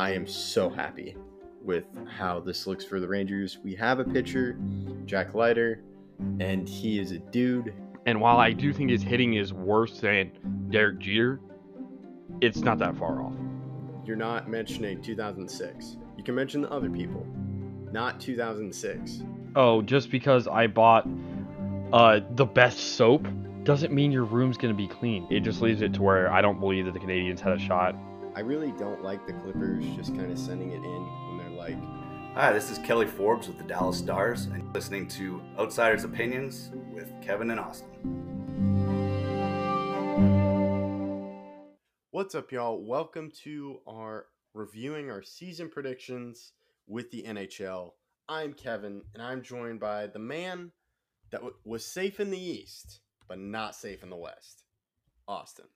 I am so happy with how this looks for the Rangers. We have a pitcher, Jack Leiter, and he is a dude. And while I do think his hitting is worse than Derek Jeter, it's not that far off. You're not mentioning 2006. You can mention the other people, not 2006. Oh, just because I bought uh, the best soap doesn't mean your room's gonna be clean. It just leaves it to where I don't believe that the Canadians had a shot. I really don't like the Clippers just kind of sending it in when they're like, Hi, this is Kelly Forbes with the Dallas Stars, and you're listening to Outsiders Opinions with Kevin and Austin. What's up, y'all? Welcome to our reviewing our season predictions with the NHL. I'm Kevin, and I'm joined by the man that w- was safe in the East, but not safe in the West, Austin.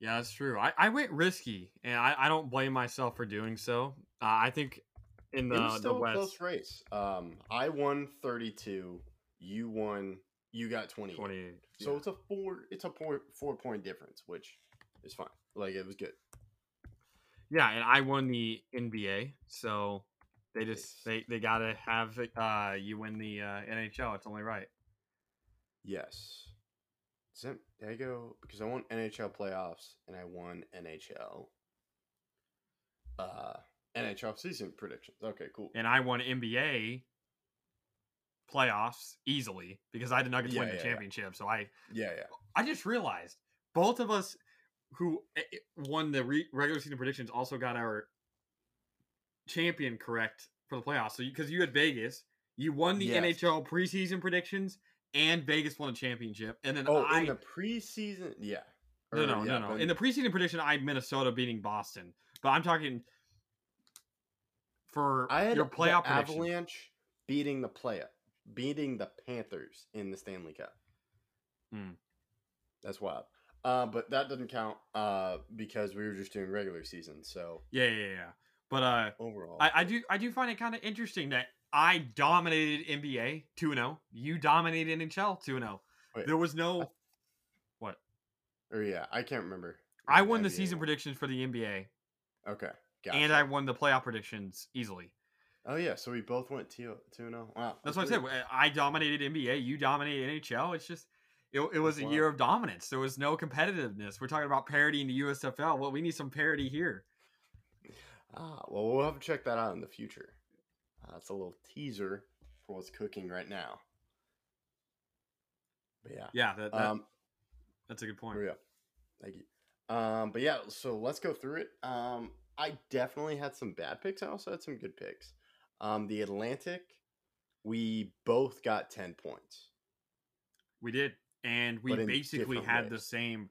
Yeah, that's true. I, I went risky, and I, I don't blame myself for doing so. Uh, I think in it was the the still a close race. Um, I won 32. You won. You got 28. 28. So yeah. it's a four. It's a four four point difference, which is fine. Like it was good. yeah, and I won the NBA, so they just they, they gotta have uh you win the uh, NHL. It's only right. Yes. That, did I go because I won NHL playoffs and I won NHL. Uh, NHL season predictions. Okay, cool. And I won NBA playoffs easily because I had not Nuggets Yeah, win the yeah, yeah. championship. So I Yeah, yeah. I just realized both of us who eh, eh, won the re- regular season predictions also got our champion correct for the playoffs. So because you, had Vegas, you won the Yes. NHL preseason predictions, and Vegas won a championship. And then Oh, I in the preseason, yeah. no Or, no yeah, no no but- in the preseason prediction I had Minnesota beating Boston, but I'm talking for I had your playoff. Avalanche beating the play beating the Panthers in the Stanley Cup. Hmm. That's wild. Uh, but that doesn't count uh, because we were just doing regular season. So Yeah yeah yeah. But uh, overall, I, I do I do find it kind of interesting that I dominated NBA two and zero. You dominated NHL two and zero. There was no I- what or yeah, I can't remember. I won the NBA season predictions for the NBA, Okay, and. I won the playoff predictions easily. Oh yeah, so we both went two two and zero. Wow, That's what I said. I dominated NBA. You dominated NHL. It's just it, it was a Wow. year of dominance. There was no competitiveness. We're talking about parity in the USFL. Well, we need some parity here. Ah, well, we'll have to check that out in the future. Uh, that's a little teaser for what's cooking right now. But yeah, Yeah, that, that um, that's a good point. yeah, thank you. Um, but yeah, so let's go through it. Um, I definitely had some bad picks. I also had some good picks. Um, the Atlantic, we both got ten points. We did, and we basically had the same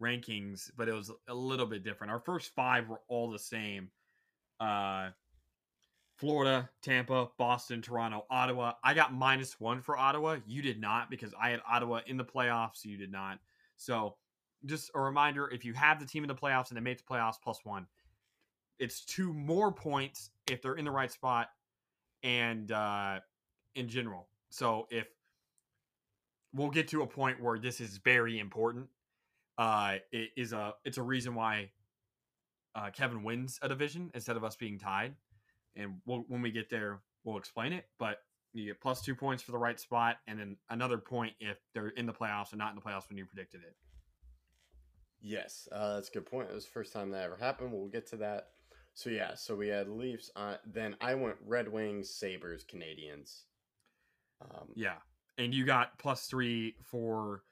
rankings, but it was a little bit different. Our first five were all the same. Uh, Florida, Tampa, Boston, Toronto, Ottawa. I got minus one for Ottawa. You did not because I had Ottawa in the playoffs. You did not. So, just a reminder: if you have the team in the playoffs and they make the playoffs, plus one. It's two more points if they're in the right spot, and uh, in general. So if we'll get to a point where this is very important. Uh, it is a it's a reason why uh, Kevin wins a division instead of us being tied, and we'll, when we get there, we'll explain it. But you get plus two points for the right spot, and then another point if they're in the playoffs and not in the playoffs when you predicted it. Yes, uh, that's a good point. It was the first time that ever happened. We'll get to that. So yeah, so we had Leafs. Uh, then I went Red Wings, Sabres, Canadiens. Um, Yeah, and you got plus three for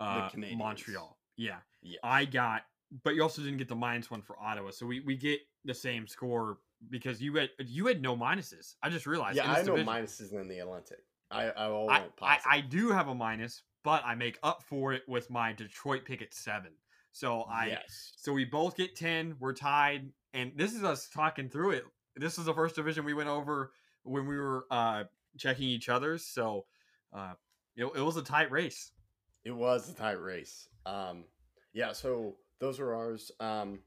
uh. Montreal. Yeah, yeah. I got, but you also didn't get the minus one for Ottawa, so we, we get the same score because you had you had no minuses. I just realized. yeah, I know division. minuses in the Atlantic. I I all I, I. I do have a minus, but I make up for it with my Detroit pick at seven. So I yes. so we both get ten. We're tied, and this is us talking through it. This is the first division we went over when we were uh, checking each other's. So uh, it, it was a tight race. It was a tight race. Um, yeah, so those were ours. Um,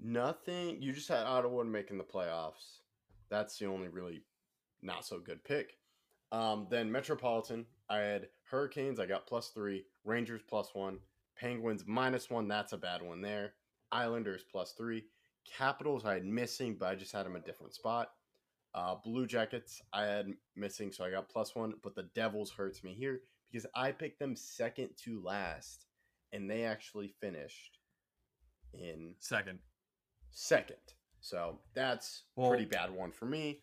nothing. You just had Ottawa making the playoffs. That's the only really not so good pick. Um, then Metropolitan, I had Hurricanes. I got plus three. Rangers plus one. Penguins minus one. That's a bad one there. Islanders plus three. Capitals I had missing, but I just had them a different spot. Uh, Blue Jackets I had missing, so I got plus one. But the Devils hurts me here because I picked them second to last, and they actually finished in Second. Second. So that's Well- pretty bad one for me.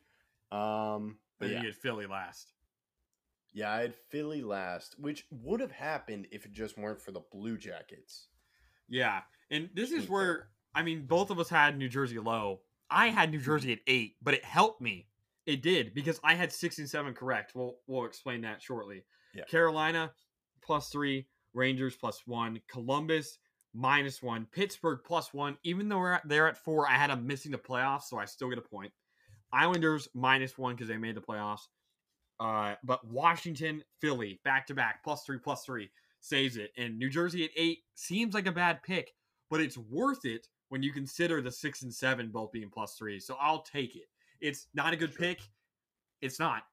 Um, but yeah, you get Philly last. yeah, I had Philly last, which would have happened if it just weren't for the Blue Jackets. Yeah, and this is where. I mean, both of us had New Jersey low. I had New Jersey at eight, but it helped me. It did because I had six and seven correct. We'll we'll explain that shortly. Yeah. Carolina plus three, Rangers plus one, Columbus minus one, Pittsburgh plus one. Even though we're at, they're at four, I had them missing the playoffs, so I still get a point. Islanders minus one because they made the playoffs. Uh, but Washington, Philly, back to back, plus three, plus three, saves it. And New Jersey at eight seems like a bad pick, but it's worth it when you consider the six and seven both being plus three. So I'll take it. It's not a good Sure. pick. It's not.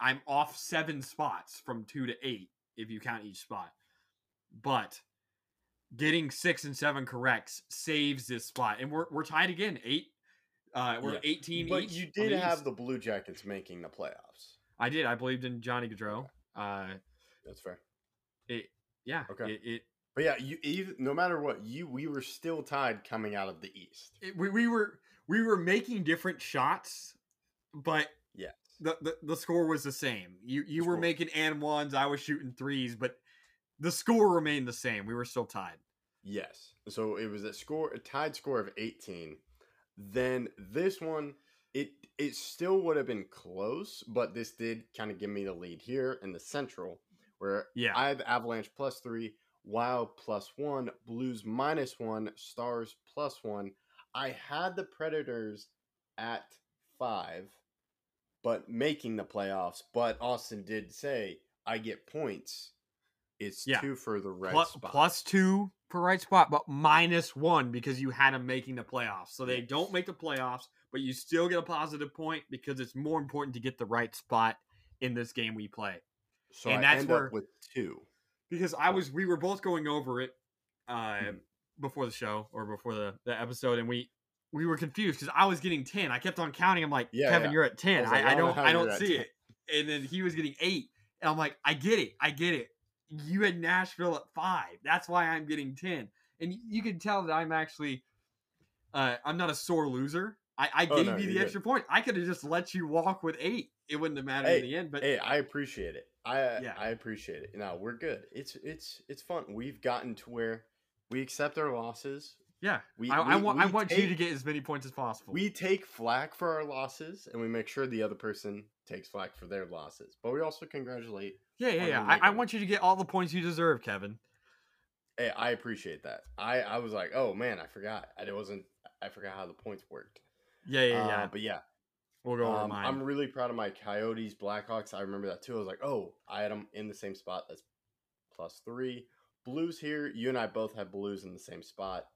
I'm off seven spots from two to eight if you count each spot. But getting six and seven corrects saves this spot. And we're, we're tied again. Eight. Uh, we're Yeah. 18 But each you did have East. the Blue Jackets making the playoffs. I did. I believed in Johnny Gaudreau. Uh, That's fair. it, yeah. Okay. It, it, But yeah, you even no matter what, you we were still tied coming out of the East. it we, we were we were making different shots, but yeah, the, the the score was the same. You you were making and ones, I was shooting threes, but the score remained the same. We were still tied. Yes. So it was a score a tied score of 18. Then this one it it still would have been close, but this did kind of give me the lead here in the Central where Yeah. I have Avalanche plus 3, Wild plus 1, Blues minus 1, Stars plus 1. I had the Predators at 5 but making the playoffs, but Austin did say I get points. It's Yeah. two for the red Plus, spot. plus two for right spot, but minus one because you had them making the playoffs. So they don't make the playoffs, but you still get a positive point because it's more important to get the right spot in this game we play. So And I that's end where- up with two. because I was we were both going over it uh Mhm. before the show or before the, the episode and we we were confused because I was getting 10. I kept on counting. I'm like, Yeah, Kevin, yeah. you're at 10. I, like, I, I don't I don't see 10. it. And then he was getting eight. And I'm like, I get it. I get it. You had Nashville at five. That's why I'm getting 10. And you can tell that I'm actually uh I'm not a sore loser. I, I Oh, gave no, you the good. extra point. I could have just let you walk with eight. It wouldn't have mattered Hey, in the end. But Hey, I appreciate it. I Yeah. I appreciate it. No, we're good. It's it's it's fun. We've gotten to where we accept our losses. Yeah, We I, I we- want I we want you to get as many points as possible. We take flack for our losses, and we make sure the other person takes flack for their losses. But we also congratulate. Yeah, yeah, yeah. I, I want you to get all the points you deserve, Kevin. Hey, I appreciate that. I I was like, oh man, I forgot. I wasn't. I forgot how the points worked. Yeah, yeah, Uh, yeah. but yeah, we'll go Um. I'm really proud of my Coyotes, Blackhawks. I remember that too. I was like, oh, I had them in the same spot. That's plus three. Blues here. You and I both have Blues in the same spot.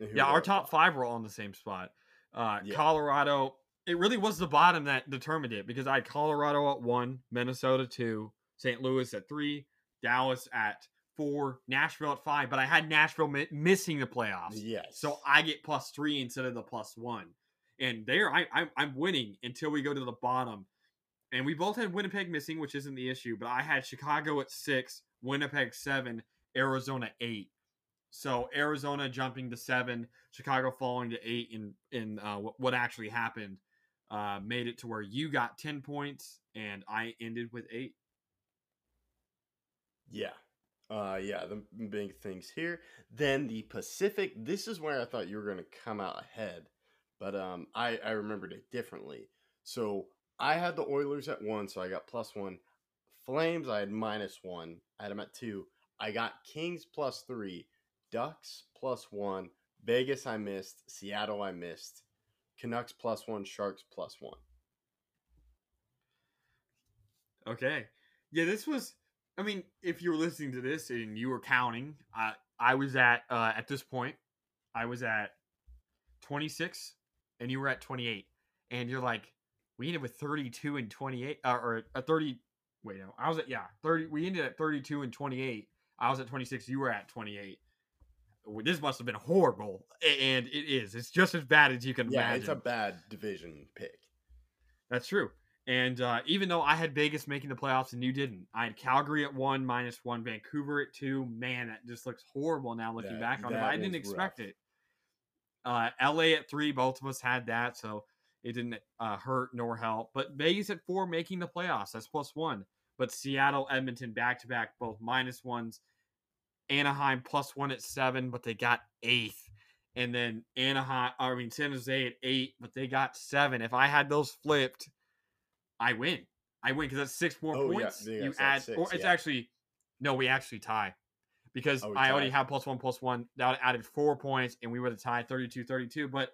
Yeah, our top five? five were all in the same spot. Uh, Yeah. Colorado. It really was the bottom that determined it because I had Colorado at one, Minnesota two, St. Louis at three, Dallas at four, Nashville at five. But I had Nashville mi- missing the playoffs. Yes. So I get plus three instead of the plus one. And there, I, I, I'm winning until we go to the bottom. And we both had Winnipeg missing, which isn't the issue. But I had Chicago at six, Winnipeg seven, Arizona eight. So Arizona jumping to seven, Chicago falling to eight. In in uh, what, actually happened, uh, made it to where you got ten points and I ended with eight. Yeah. Uh yeah, the big things here. Then the Pacific, this is where I thought you were gonna come out ahead. But um I, I remembered it differently. So I had the Oilers at one, so I got plus one. Flames, I had minus one. I had them at two. I got Kings plus three, Ducks plus one, Vegas I missed, Seattle I missed, Canucks plus one, Sharks plus one. Okay. Yeah, this was. I mean, if you were listening to this and you were counting, I I was at uh, at this point, I was at twenty six, and you were at twenty eight, and you're like, we ended with thirty two and twenty eight, uh, or a thirty. Wait, no, I was at yeah thirty. We ended at thirty two and twenty eight. I was at twenty six. You were at twenty eight. This must have been horrible, and it is. It's just as bad as you can Yeah, imagine. it's a bad division pick. That's true. And uh, even though I had Vegas making the playoffs and you didn't, I had Calgary at one, minus one, Vancouver at two. Man, that just looks horrible now looking That- back on it. I didn't expect rough. it. Uh, LA at three, both of us had that, so it didn't uh, hurt nor help. But Vegas at four, making the playoffs. That's plus one. But Seattle, Edmonton, back to back, both minus ones. Anaheim plus one at seven, but they got eighth. And then Anaheim, I mean San Jose at eight, but they got seven. If I had those flipped, I win. I win because that's six more Oh, points. yeah, you add, six, or it's yeah. actually, no, we actually tie because Oh, I already tie. have plus one, plus one. That added four points, and we would have tied 32 32. But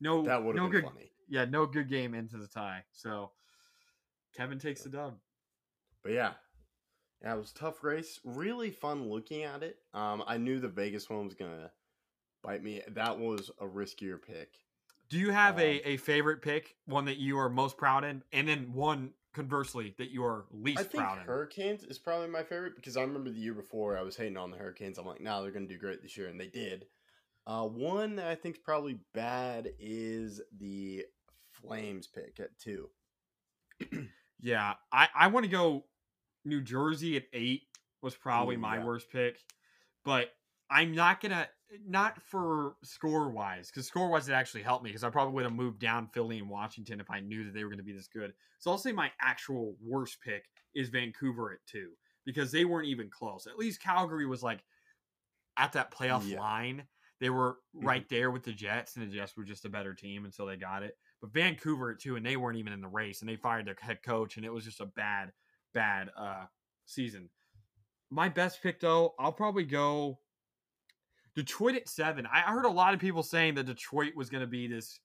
no, That would no have been good, funny. yeah, no good game into the tie. So Kevin takes the dub. But yeah, yeah, it was a tough race. Really fun looking at it. Um, I knew the Vegas one was gonna bite me. That was a riskier pick. Do you have a, Um, a favorite pick, one that you are most proud in, and then one conversely that you are least I think proud in? Hurricanes is probably my favorite because I remember the year before I was hating on the Hurricanes. I'm like, nah, they're gonna do great this year, and they did. Uh, one that I think is probably bad is the Flames pick at two. Yeah, I, I want to go New Jersey at eight was probably my yeah. worst pick, but I'm not gonna not for score wise because score wise it actually helped me because I probably would have moved down Philly and Washington if I knew that they were going to be this good. So I'll say my actual worst pick is Vancouver at two because they weren't even close. At least Calgary was like at that playoff Yeah. line. They were mm-hmm. right there with the Jets, and the Jets were just a better team, and so they got it. But Vancouver at two, and they weren't even in the race, and they fired their head coach, and it was just a bad, bad uh season. My best pick though, I'll probably go Detroit at seven. I heard a lot of people saying that Detroit was going to be this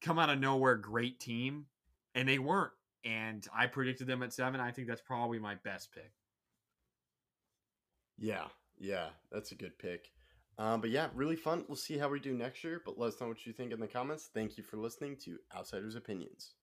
come out of nowhere great team, and they weren't. And I predicted them at seven. I think that's probably my best pick. Yeah, yeah, that's a good pick. Um, but yeah, really fun. We'll see how we do next year. But let us know what you think in the comments. Thank you for listening to Outsiders Opinions.